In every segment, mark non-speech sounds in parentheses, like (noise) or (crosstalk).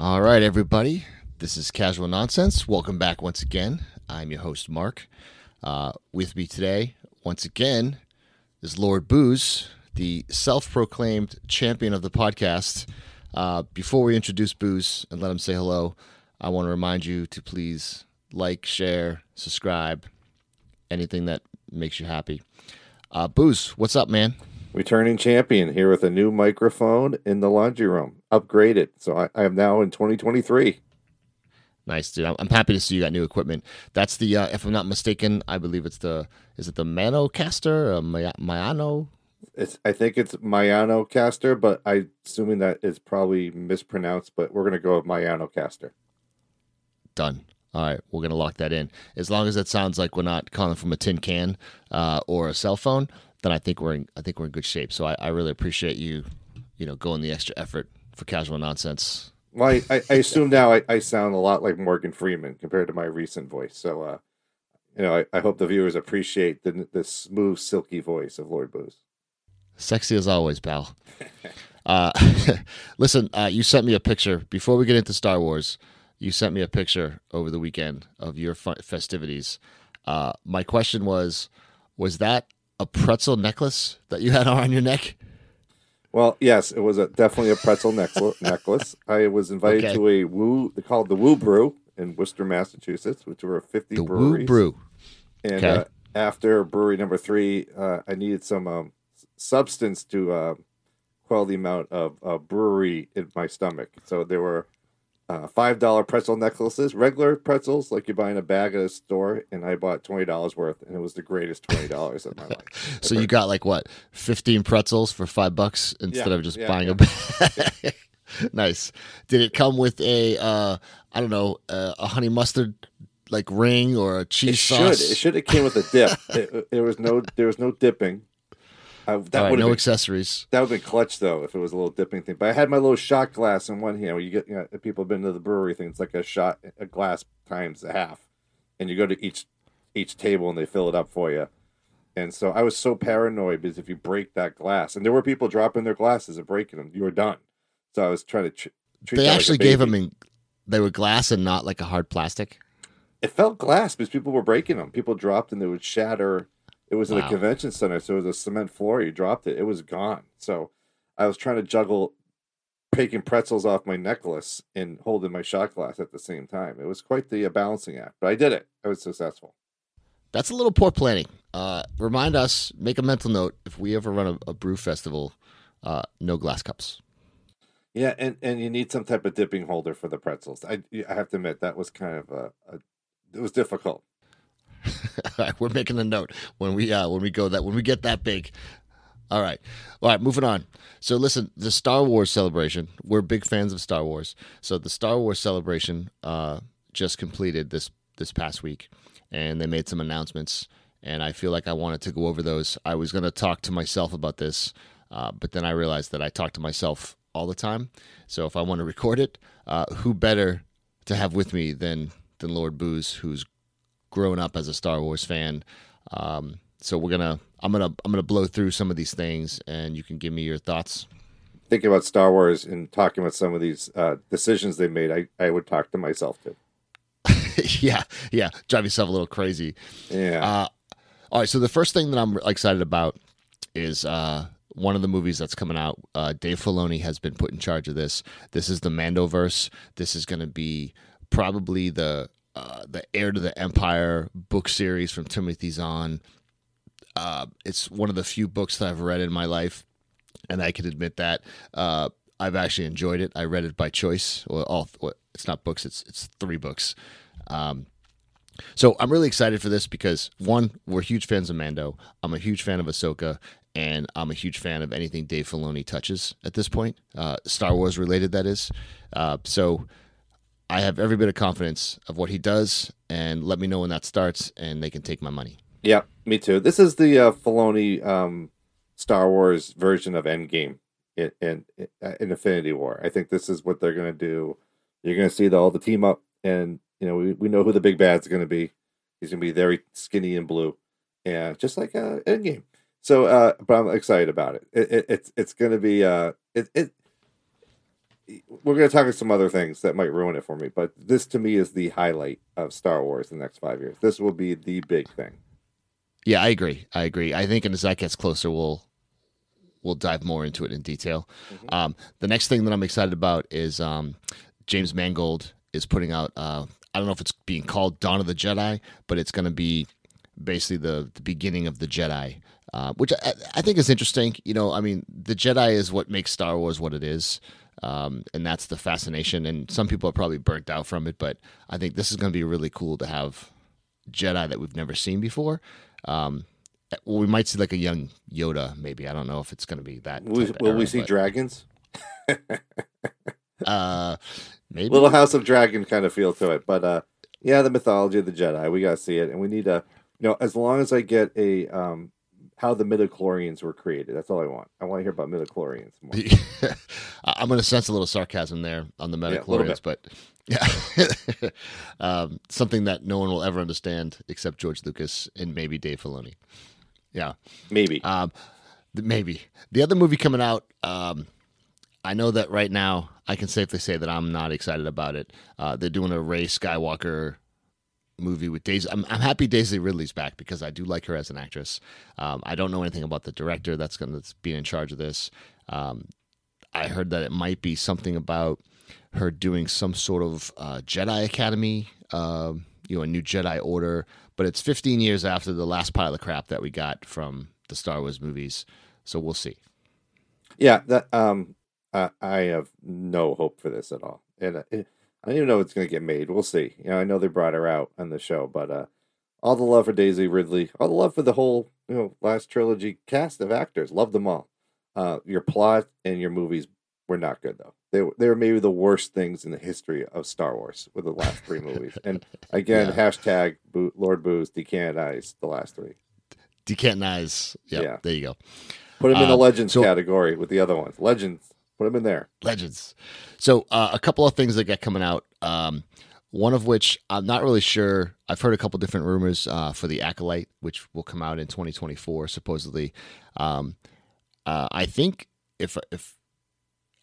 All right, everybody. This is Casual Nonsense. Welcome back once again. I'm your host, Mark. Uh, with me today, once again, is Lord Bouz, the self proclaimed champion of the podcast. Uh, before we introduce Bouz and let him say hello, I want to remind you to please like, share, subscribe, anything that makes you happy. Uh, Bouz, what's up, man? Returning champion here with a new microphone in the laundry room, upgraded. So I, I am now in 2023. Nice, dude. I'm, happy to see you got new equipment. That's the, uh, if I'm not mistaken, I believe it's the, is it the Manocaster, uh, Maya- Mayano? It's I think it's Mayano caster, but I'm assuming that is probably mispronounced. But we're gonna go with Mayano caster. Done. All right, we're gonna lock that in. As long as that sounds like we're not calling from a tin can uh, or a cell phone, then I think we're in, I think we're in good shape. So I, I really appreciate you, you know, going the extra effort for casual nonsense. Well, I, I, I assume now I, I sound a lot like Morgan Freeman compared to my recent voice. So, uh, you know, I, I hope the viewers appreciate the the smooth, silky voice of Lord Bouz. Sexy as always, pal. (laughs) Uh, (laughs) listen, uh, you sent me a picture before we get into Star Wars. You sent me a picture over the weekend of your festivities. Uh, my question was, was that a pretzel necklace that you had (laughs) on your neck? Well, yes, it was a, definitely a pretzel necklace. (laughs) necklace. I was invited Okay. to a woo. They called the Woo Brew in Worcester, Massachusetts, which were 50 The breweries. Woo Brew. And Okay. uh, after brewery number three, uh, I needed some um, substance to uh, quell the amount of uh, brewery in my stomach. So there were uh, five dollar pretzel necklaces, regular pretzels like you buy in a bag at a store, and I bought twenty dollars worth, and it was the greatest twenty dollars of my (laughs) life. So you got like what, fifteen pretzels for five bucks instead Yeah, of just yeah, buying yeah. a (laughs) bag. nice. Did it come with a, uh, I don't know, uh, a honey mustard like ring or a cheese It should. sauce? It should have came with a dip. (laughs) it, there was no. There was no dipping. I, that would right, no been accessories. That would be clutch though if it was a little dipping thing. But I had my little shot glass in one hand. Where you get, you know, people have been to the brewery thing. It's like a shot, a glass times a half, and you go to each each table and they fill it up for you. And so I was so paranoid because if you break that glass, and there were people dropping their glasses and breaking them, you were done. So I was trying to tr- treat. They that like actually gave them in, they were glass and not like a hard plastic. It felt glass because people were breaking them. People dropped and they would shatter. It was at Wow. a convention center, so it was a cement floor. You dropped it, it was gone. So I was trying to juggle taking pretzels off my necklace and holding my shot glass at the same time. It was quite the uh, balancing act, but I did it. I was successful. That's a little poor planning. Uh, remind us, make a mental note if we ever run a, a brew festival, uh, no glass cups. Yeah, and, and you need some type of dipping holder for the pretzels. I I have to admit that was kind of a, a it was difficult. (laughs) We're making a note when we uh, when we go that when we get that big. All right, all right, moving on. So listen, the Star Wars celebration. We're big fans of Star Wars. So the Star Wars celebration uh, just completed this this past week, and they made some announcements. And I feel like I wanted to go over those. I was going to talk to myself about this, uh, but then I realized that I talk to myself all the time. So if I want to record it, uh, who better to have with me than than Lord Bouz, who's grown up as a Star Wars fan. Um, so we're gonna, I'm gonna, I'm gonna blow through some of these things, and you can give me your thoughts. Thinking about Star Wars and talking about some of these uh, decisions they made, I, I would talk to myself too. (laughs) yeah, yeah, drive yourself a little crazy. Yeah. Uh, all right, so the first thing that I'm excited about is uh, one of the movies that's coming out. Uh, Dave Filoni has been put in charge of this. This is the Mandoverse. This is going to be probably the uh, the heir to the Empire book series from Timothy Zahn. Uh, it's one of the few books that I've read in my life, and I can admit that uh, I've actually enjoyed it. I read it by choice. Well, all well, it's not books; it's it's three books. Um, so I'm really excited for this because one, we're huge fans of Mando. I'm a huge fan of Ahsoka, and I'm a huge fan of anything Dave Filoni touches at this point, uh, Star Wars related, that is. Uh, so I have every bit of confidence of what he does, and let me know when that starts, and they can take my money. Yeah, me too. This is the uh, Filoni um, Star Wars version of Endgame in, in in Infinity War. I think this is what they're going to do. You're going to see the, all the team up, and you know we, we know who the big bad's going to be. He's going to be very skinny and blue, and just like uh, Endgame. So, uh, but I'm excited about it. it, it it's it's going to be uh, it, it we're going to talk about some other things that might ruin it for me, but this to me is the highlight of Star Wars the next five years. This will be the big thing. Yeah, I agree. I agree. I think as that gets closer, we'll we'll dive more into it in detail. Mm-hmm. Um, the next thing that I'm excited about is um, James Mangold is putting out. Uh, I don't know if it's being called Dawn of the Jedi, but it's going to be basically the the beginning of the Jedi, uh, which I, I, think is interesting. You know, I mean, the Jedi is what makes Star Wars what it is. Um, and that's the fascination. And some people are probably burnt out from it, but I think this is going to be really cool to have Jedi that we've never seen before. Um, well, we might see like a young Yoda, maybe. I don't know if it's going to be that. Will, will era, we see but... dragons? (laughs) uh, maybe little House of Dragon kind of feel to it, but uh, yeah, the mythology of the Jedi, we got to see it, and we need to, you know, as long as I get a um, how the midichlorians were created. That's all I want. I want to hear about midichlorians more. (laughs) I'm going to sense a little sarcasm there on the midichlorians, yeah, but yeah, (laughs) um, something that no one will ever understand except George Lucas and maybe Dave Filoni. Yeah, maybe. Um, maybe the other movie coming out. Um, I know that right now I can safely say that I'm not excited about it. Uh, they're doing a Rey Skywalker movie with Daisy. I'm, I'm happy Daisy Ridley's back because I do like her as an actress. Um, I don't know anything about the director that's going to be in charge of this. Um, I heard that it might be something about her doing some sort of uh, Jedi Academy, uh, you know, a new Jedi Order. But it's 15 years after the last pile of crap that we got from the Star Wars movies, so we'll see. Yeah, that um, I, I have no hope for this at all, and it, I don't even know if it's going to get made. We'll see. You know, I know they brought her out on the show, but uh, all the love for Daisy Ridley, all the love for the whole you know last trilogy cast of actors. Love them all. Uh, your plot and your movies were not good though. They were, they were maybe the worst things in the history of Star Wars with the last three movies. And (laughs) again, yeah. hashtag Bo- Lord Bouz decanonize the last three. Decanonize. Yep, yeah, there you go. Put them in the um, legends so, category with the other ones. Legends Put them in there. Legends. So uh, a couple of things that get coming out. Um, one of which I'm not really sure. I've heard a couple different rumors uh, for the Acolyte, which will come out in 2024, supposedly. Um, uh, I think if if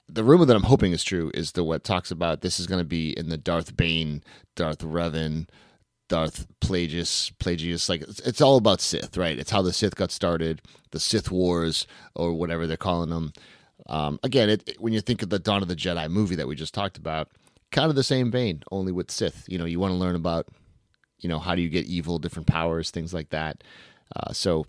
the rumor that I'm hoping is true is the what talks about this is going to be in the Darth Bane, Darth Revan, Darth Plagueis, Plagueis. Like it's, it's all about Sith, right? It's how the Sith got started, the Sith Wars, or whatever they're calling them. Um, again, it, it, when you think of the Dawn of the Jedi movie that we just talked about, kind of the same vein, only with Sith. You know, you want to learn about, you know, how do you get evil, different powers, things like that. Uh, so,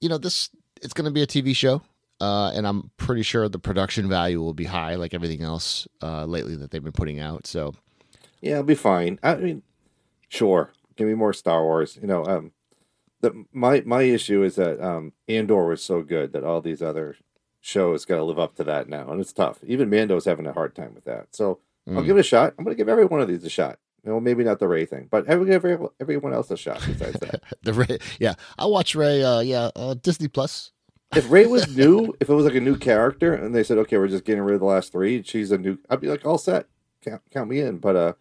you know, this it's going to be a TV show, uh, and I'm pretty sure the production value will be high, like everything else uh, lately that they've been putting out. So, yeah, it'll be fine. I mean, sure, give me more Star Wars. You know, um, the my my issue is that um, Andor was so good that all these other show has got to live up to that now, and it's tough. Even Mando's having a hard time with that. So mm. I'll give it a shot. I'm going to give every one of these a shot. You know, maybe not the Rey thing, but every, every everyone else a shot besides that. (laughs) the Rey, yeah, I'll watch Rey. Uh, yeah, uh, Disney Plus. if Rey was (laughs) new, if it was like a new character, and they said, okay, we're just getting rid of the last three, she's a new, I'd be like, all set, count, count me in. But uh,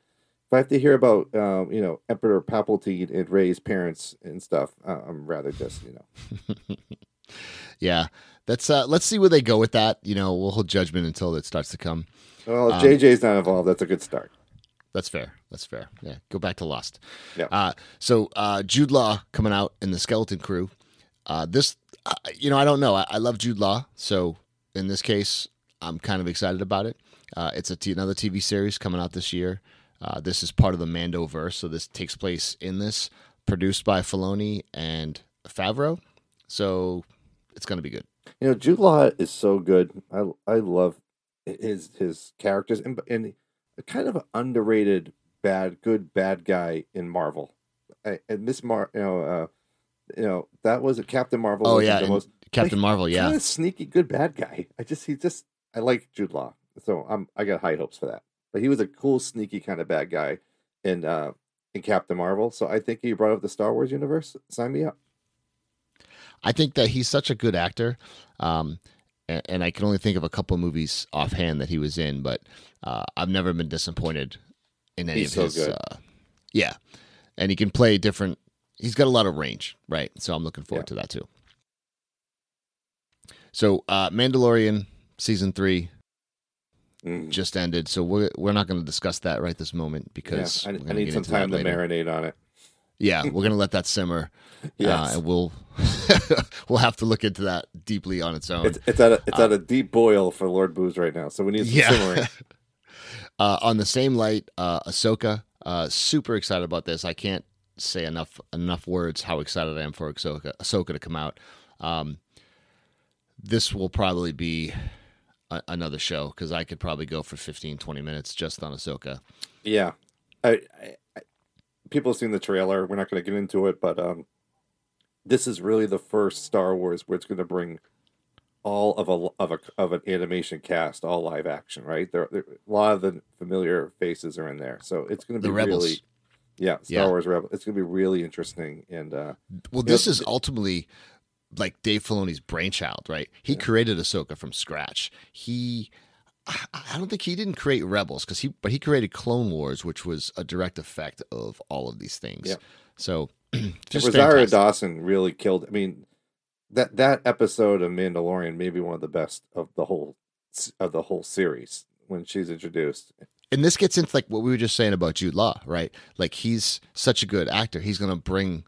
if I have to hear about, um, you know, Emperor Palpatine and Rey's parents and stuff, uh, I'm rather just, you know. (laughs) yeah, that's uh, let's see where they go with that. You know, we'll hold judgment until it starts to come. Well, if um, JJ's not involved, that's a good start. That's fair. That's fair. Yeah, go back to Lost. Yeah. Uh, so uh, Jude Law coming out in the Skeleton Crew. Uh, this, uh, you know, I don't know. I, I, love Jude Law, so in this case, I'm kind of excited about it. Uh, it's a t- another TV series coming out this year. Uh, this is part of the Mando verse, so this takes place in this, produced by Filoni and Favreau. So it's going to be good. You know, Jude Law is so good. I I love his his characters and and kind of an underrated bad good bad guy in Marvel. I, and Miss Mar, you know, uh, you know that was a Captain Marvel. Oh yeah, most, Captain like, Marvel. Yeah, kind of sneaky good bad guy. I just he just I like Jude Law, so I'm I got high hopes for that. But he was a cool, sneaky kind of bad guy in uh in Captain Marvel. So I think he brought up the Star Wars universe. Sign me up. I think that he's such a good actor. Um, and, and, I can only think of a couple of movies offhand that he was in, but uh, I've never been disappointed in any he's of so his. Uh, yeah, and he can play different. He's got a lot of range, right? So I'm looking forward yeah. to that too. So, uh, Mandalorian season three Mm. just ended, so we're we're not going to discuss that right this moment Yeah, because I, I need some time to marinate on it. Yeah, we're gonna let that simmer. Yes. uh, and we'll (laughs) we'll have to look into that deeply on its own. It's it's at a it's at a deep boil for Lord Bouz right now, so we need some Yeah. simmering. (laughs) uh, on the same light, uh, Ahsoka. Uh, super excited about this. I can't say enough enough words how excited I am for Ahsoka, Ahsoka to come out. Um, this will probably be a, another show because I could probably go for 15, 20 minutes just on Ahsoka. Yeah, I people have seen the trailer. We're not going to get into it, but um, this is really the first Star Wars where it's going to bring all of a of a of an animation cast, all live action. Right there, there a lot of the familiar faces are in there, so it's going to be Rebels. really. Yeah, Star Yeah. Wars Rebel. It's going to be really interesting, and uh, Well, this is ultimately like Dave Filoni's brainchild, right? He Yeah. created Ahsoka from scratch. He, I don't think he didn't create Rebels because he, but he created Clone Wars, which was a direct effect of all of these things. Yep. So, (clears throat) just Rosario. Dawson really killed. I mean, that that episode of Mandalorian may be one of the best of the whole of the whole series when she's introduced. and this gets into like what we were just saying about Jude Law, right? Like he's such a good actor. He's gonna bring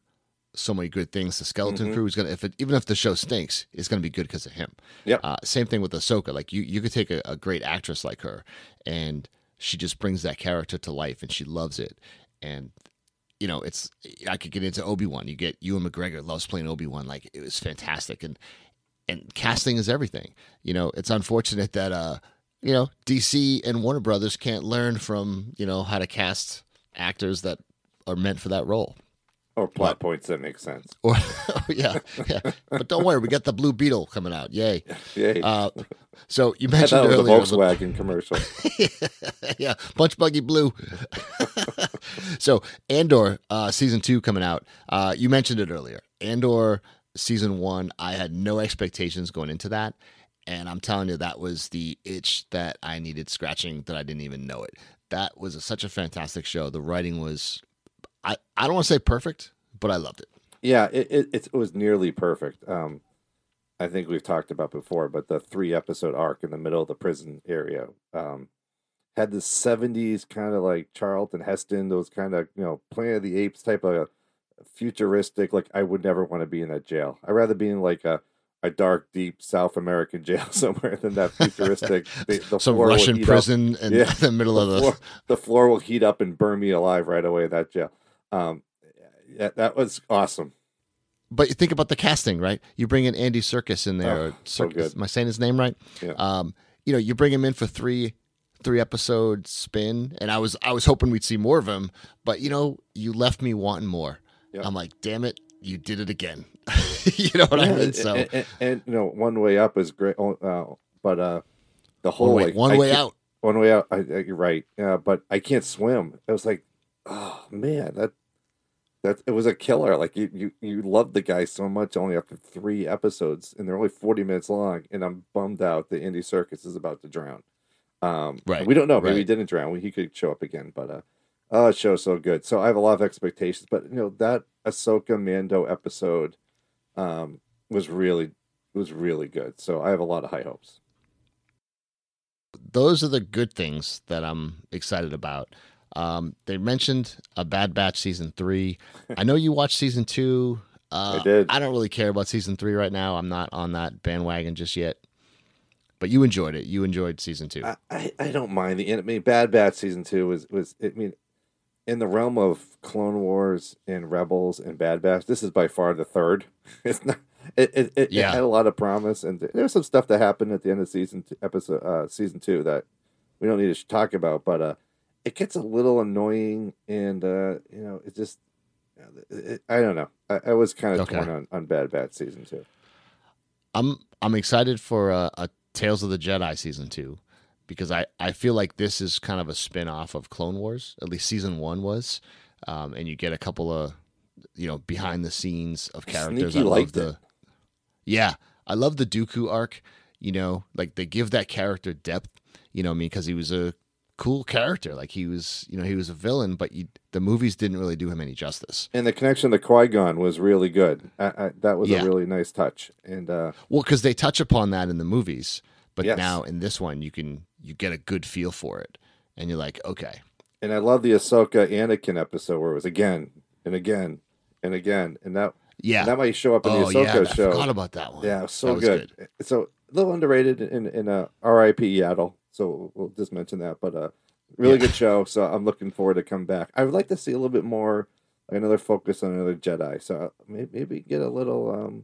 so many good things The Skeleton Mhm. Crew. is gonna if it, even if the show stinks, it's gonna be good because of him. Yep. Uh, same thing with Ahsoka. Like you, you could take a, a great actress like her, and she just brings that character to life, and she loves it. And you know, it's I could get into Obi Wan. You get Ewan McGregor loves playing Obi Wan. Like it was fantastic, and and casting is everything. You know, it's unfortunate that uh, you know, DC and Warner Brothers can't learn from you know how to cast actors that are meant for that role. Or plot points that make sense. (laughs) Or yeah, yeah. But don't worry, we got the Blue Beetle coming out. Yay! (laughs) Yay. Uh, so you (laughs) mentioned thought it was a earlier, the- Volkswagen commercial. yeah, Punch Buggy Blue. so Andor uh, season two coming out. Uh, you mentioned it earlier. Andor season one. I had no expectations going into that, and I'm telling you, that was the itch that I needed scratching that I didn't even know it. That was a, such a fantastic show. The writing was, I I don't want to say perfect, but I loved it. Yeah, it, it it was nearly perfect. Um, I think we've talked about before, but the three episode arc in the middle of the prison area um, had the seventies kind of like Charlton Heston, those kind of you know Planet of the Apes type of futuristic. Like I would never want to be in that jail. I'd rather be in like a a dark, deep South American (laughs) jail somewhere than that futuristic. (laughs) the, the Some Russian heat up. prison in Yeah. (laughs) the middle of the the. floor, the floor will heat up and burn me alive right away. That jail. Um, yeah, that was awesome. But you think about the casting, right? You bring in Andy Serkis in there. Oh, or so good. Am I saying his name right? Yeah. Um, you know, you bring him in for three three episode spin, and I was I was hoping we'd see more of him, but you know, you left me wanting more. Yeah. I'm like, damn it, you did it again. (laughs) you know what I mean? So and, and, and, you know, one way up is great, oh, uh, but uh, the whole one way, like, one way out. one way out. I, I, you're right. Yeah, but I can't swim. I was like, oh man, that that it was a killer. Like you you you loved the guy so much only after three episodes, and they're only forty minutes long, and I'm bummed out that Andy Serkis is about to drown. Um, Right, We don't know. Maybe he didn't drown. He could show up again, but uh. Oh, the show's so good. So I have a lot of expectations, but you know that Ahsoka Mando episode um, was really was really good. So I have a lot of high hopes. Those are the good things that I'm excited about. Um, they mentioned a Bad Batch season three. I know you watched season two. (laughs) Uh, I did. I don't really care about season three right now. I'm not on that bandwagon just yet. But you enjoyed it. You enjoyed season two. I, I, I don't mind the. I mean, Bad Batch season two was was. I mean, in the realm of Clone Wars and Rebels and Bad Batch, this is by far the third. (laughs) It's not. It it, it, Yeah. it had a lot of promise, and there was some stuff that happened at the end of season two, episode uh, season two that we don't need to talk about. But uh, it gets a little annoying, and uh, you know, it just. It, I don't know. I, I was kind of Okay. torn on, on Bad Batch season two. I'm I'm excited for a, a Tales of the Jedi season two because I, I feel like this is kind of a spin off of Clone Wars. At least season one was, um, and you get a couple of you know behind the scenes of characters. Sneaky I love the it. yeah, I love the Dooku arc. You know, like they give that character depth. You know, I mean, because he was a cool character. Like he was, you know, he was a villain, but you, the movies didn't really do him any justice. And the connection to Qui Gon was really good. I, I, that was Yeah. a really nice touch. And uh, Well, because they touch upon that in the movies, but Yes. now in this one, you can you get a good feel for it, and you're like, okay, And I love the Ahsoka Anakin episode where it was again and again and again, and that yeah. that might show up in oh the yeah, Ahsoka I show. forgot about that one. Yeah, so was good. So a little underrated in in a R.I.P. Yaddle. So we'll just mention that, but uh, really Yeah. good show. So I'm looking forward to come back. I would like to see a little bit more, like another focus on another Jedi. So maybe, maybe get a little um,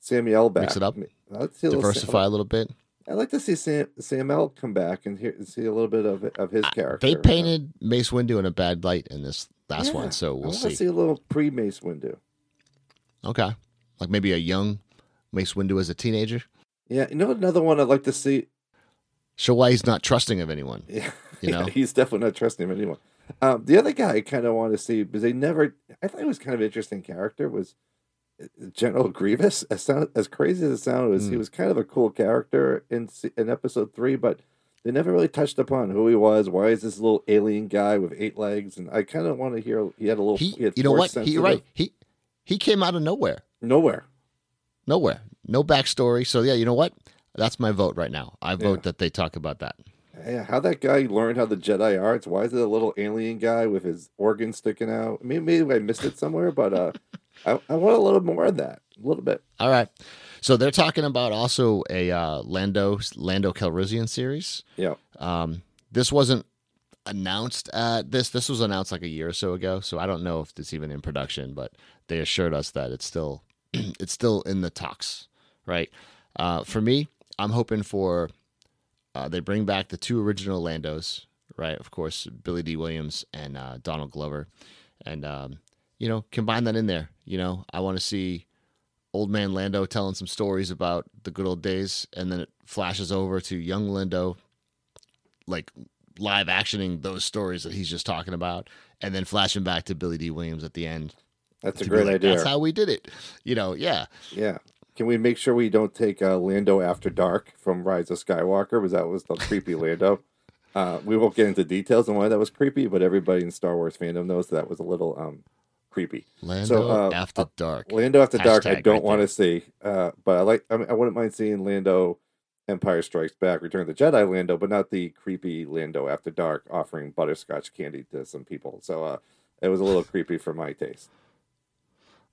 Samuel back. Mix it up. I'd like to see a little Sam- Diversify a little bit. I'd like to see Sam Sam L come back and hear see a little bit of of his Uh, character. They painted Mace Windu in a bad light in this last Yeah, one, so I we'll want see. see a little pre Mace Windu. Okay, like maybe a young Mace Windu as a teenager. Yeah, you know another one I'd like to see. Show why he's not trusting of anyone. (laughs) Yeah, You know? he's definitely not trusting of anyone. Um, the other guy I kind of want to see because they never. I thought he was kind of an interesting character. Was uh, General Grievous? As sound as crazy as it sounded, was he Mm. was kind of a cool character in in episode three, but they never really touched upon who he was. Why is this little alien guy with eight legs? And I kind of want to hear. He had a little. He, had you know what? He right. He he came out of nowhere. Nowhere. Nowhere. No backstory. So yeah, you know what? That's my vote right now. I vote that they talk about that. Yeah, how that guy learned how the Jedi arts? Why is it a little alien guy with his organs sticking out? Maybe, maybe I missed it somewhere, but uh, (laughs) I, I want a little more of that, a little bit. All right. So they're talking about also a uh, Lando Lando Calrissian series. Yeah, Um, this wasn't announced at this. This was announced like a year or so ago. So I don't know if it's even in production, but they assured us that it's still (clears throat) it's still in the talks. Right. Uh, for me, I'm hoping for uh, they bring back the two original Landos. Right. Of course, Billy Dee Williams and uh, Donald Glover, and um, you know combine that in there. You know, I want to see old man Lando telling some stories about the good old days, and then it flashes over to young Lando, like live actioning those stories that he's just talking about, and then flashing back to Billy Dee Williams at the end. that's a great like, idea. That's how we did it. You know, yeah. yeah, can we make sure we don't take uh, Lando After Dark from Rise of Skywalker? Because that was the creepy Lando. (laughs) Uh, we won't get into details on why that was creepy, but everybody in Star Wars fandom knows that was a little um, creepy. Lando uh, after uh, dark. Lando After Dark, I don't right want to see, uh, but I like. I, mean, I wouldn't mind seeing Lando, Empire Strikes Back, Return of the Jedi Lando, but not the creepy Lando After Dark offering butterscotch candy to some people. So uh, it was a little creepy for my taste.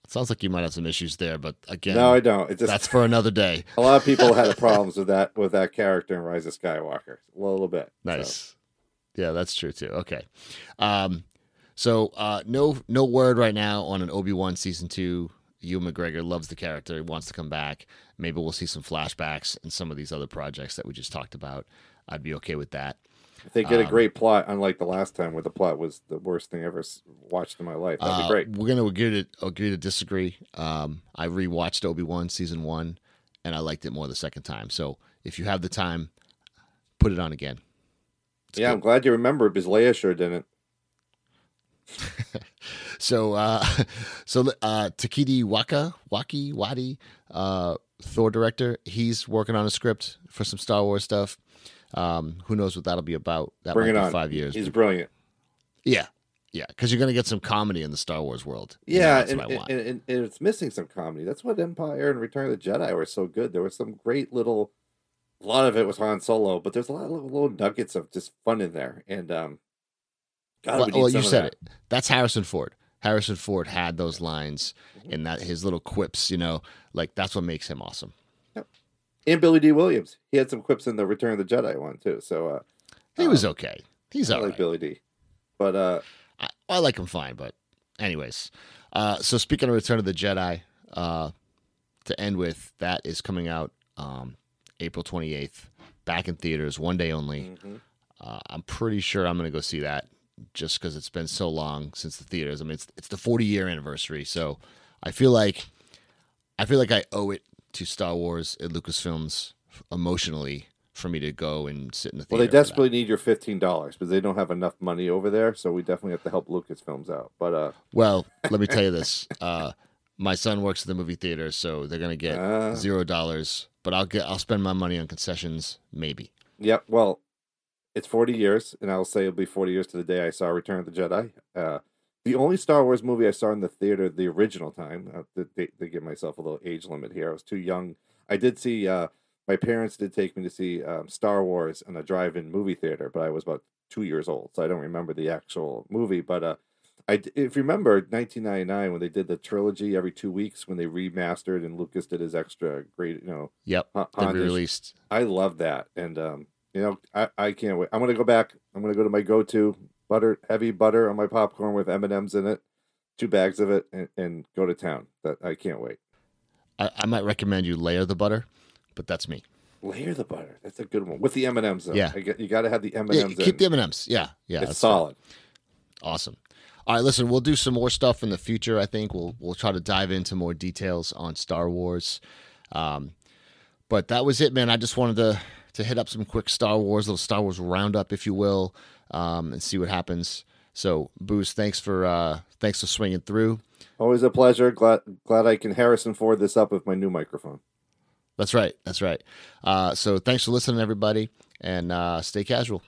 Sounds like you might have some issues there, but again, No, I don't. Just that's for another day. (laughs) a lot of people had problems with that with that character in Rise of Skywalker. A little bit. So, Nice. Yeah, that's true too. Okay. Um, so uh, no no word right now on an Obi Wan season two. Ewan McGregor loves the character, he wants to come back. Maybe we'll see some flashbacks and some of these other projects that we just talked about. I'd be okay with that. If they get a Um, great plot, unlike the last time where the plot was the worst thing I ever watched in my life, that'd Uh, be great. We're gonna agree to agree to disagree. Um, I rewatched Obi Wan season one, and I liked it more the second time. So if you have the time, put it on again. It's Yeah, good. I'm glad you remember because Leia sure didn't. (laughs) So, uh, so uh, Takiti Waka, Waki, Wadi, uh, Thor director, he's working on a script for some Star Wars stuff. Um, who knows what that'll be about? That Bring might it be on. five years. He's brilliant. yeah, yeah, because you're gonna get some comedy in the Star Wars world. You know, Yeah, that's and, what I want. and, and, and it's missing some comedy. That's what Empire and Return of the Jedi were so good. There was some great little. A lot of it was Han Solo, but there's a lot of little, nuggets of just fun in there. And um, God, well, we well, you said that. it. That's Harrison Ford. Harrison Ford had those lines Mm-hmm. and that his little quips. You know, like that's what makes him awesome. And Billy Dee Williams, he had some quips in the Return of the Jedi one too. So uh, He was um, okay. He's I all like right. Billy D. But uh, I, I like him fine, but anyways. Uh, so speaking of Return of the Jedi, uh, to end with, that is coming out um, April 28th, back in theaters, one day only. mhm. Uh, I'm pretty sure I'm going to go see that just because it's been so long since the theaters. I mean, it's it's the 40 year anniversary, so I feel like I feel like I owe it to Star Wars at Lucasfilms emotionally for me to go and sit in the theater. well, they desperately need your fifteen dollars but they don't have enough money over there. So we definitely have to help Lucasfilms out. But uh, Well, let me tell you this. (laughs) Uh, my son works at the movie theater, so they're gonna get uh, zero dollars. But I'll get I'll spend my money on concessions, maybe. Yep. Well, it's 40 years, and I'll say it'll be 40 years to the day I saw Return of the Jedi. The only Star Wars movie I saw in the theater the original time, uh, to, to give myself a little age limit here, I was too young. I did see uh, my parents did take me to see um, Star Wars in a drive-in movie theater, but I was about two years old, so I don't remember the actual movie. But uh, I, if you remember 1999 when they did the trilogy every two weeks when they remastered and Lucas did his extra great, you know, Yep. They released. I love that, and um, you know, I, I can't wait. I'm gonna go back. I'm gonna go to my go-to butter, heavy butter on my popcorn with M and M's in it, two bags of it, and, and go to town. That I can't wait. I, I might recommend you layer the butter, but that's me. Layer the butter. That's a good one with the M and M's. Yeah. you got to have the M and M's. keep the M and M's. Yeah, yeah. It's solid. Awesome. All right, listen, we'll do some more stuff in the future. I think we'll we'll try to dive into more details on Star Wars. Um, but that was it, man. I just wanted to to hit up some quick Star Wars, little Star Wars roundup, if you will, um, and see what happens. So, Bouz, thanks for uh, thanks for swinging through. Always a pleasure. Glad glad I can Harrison Ford this up with my new microphone. That's right. That's right. Uh, so, thanks for listening, everybody, and uh, stay casual.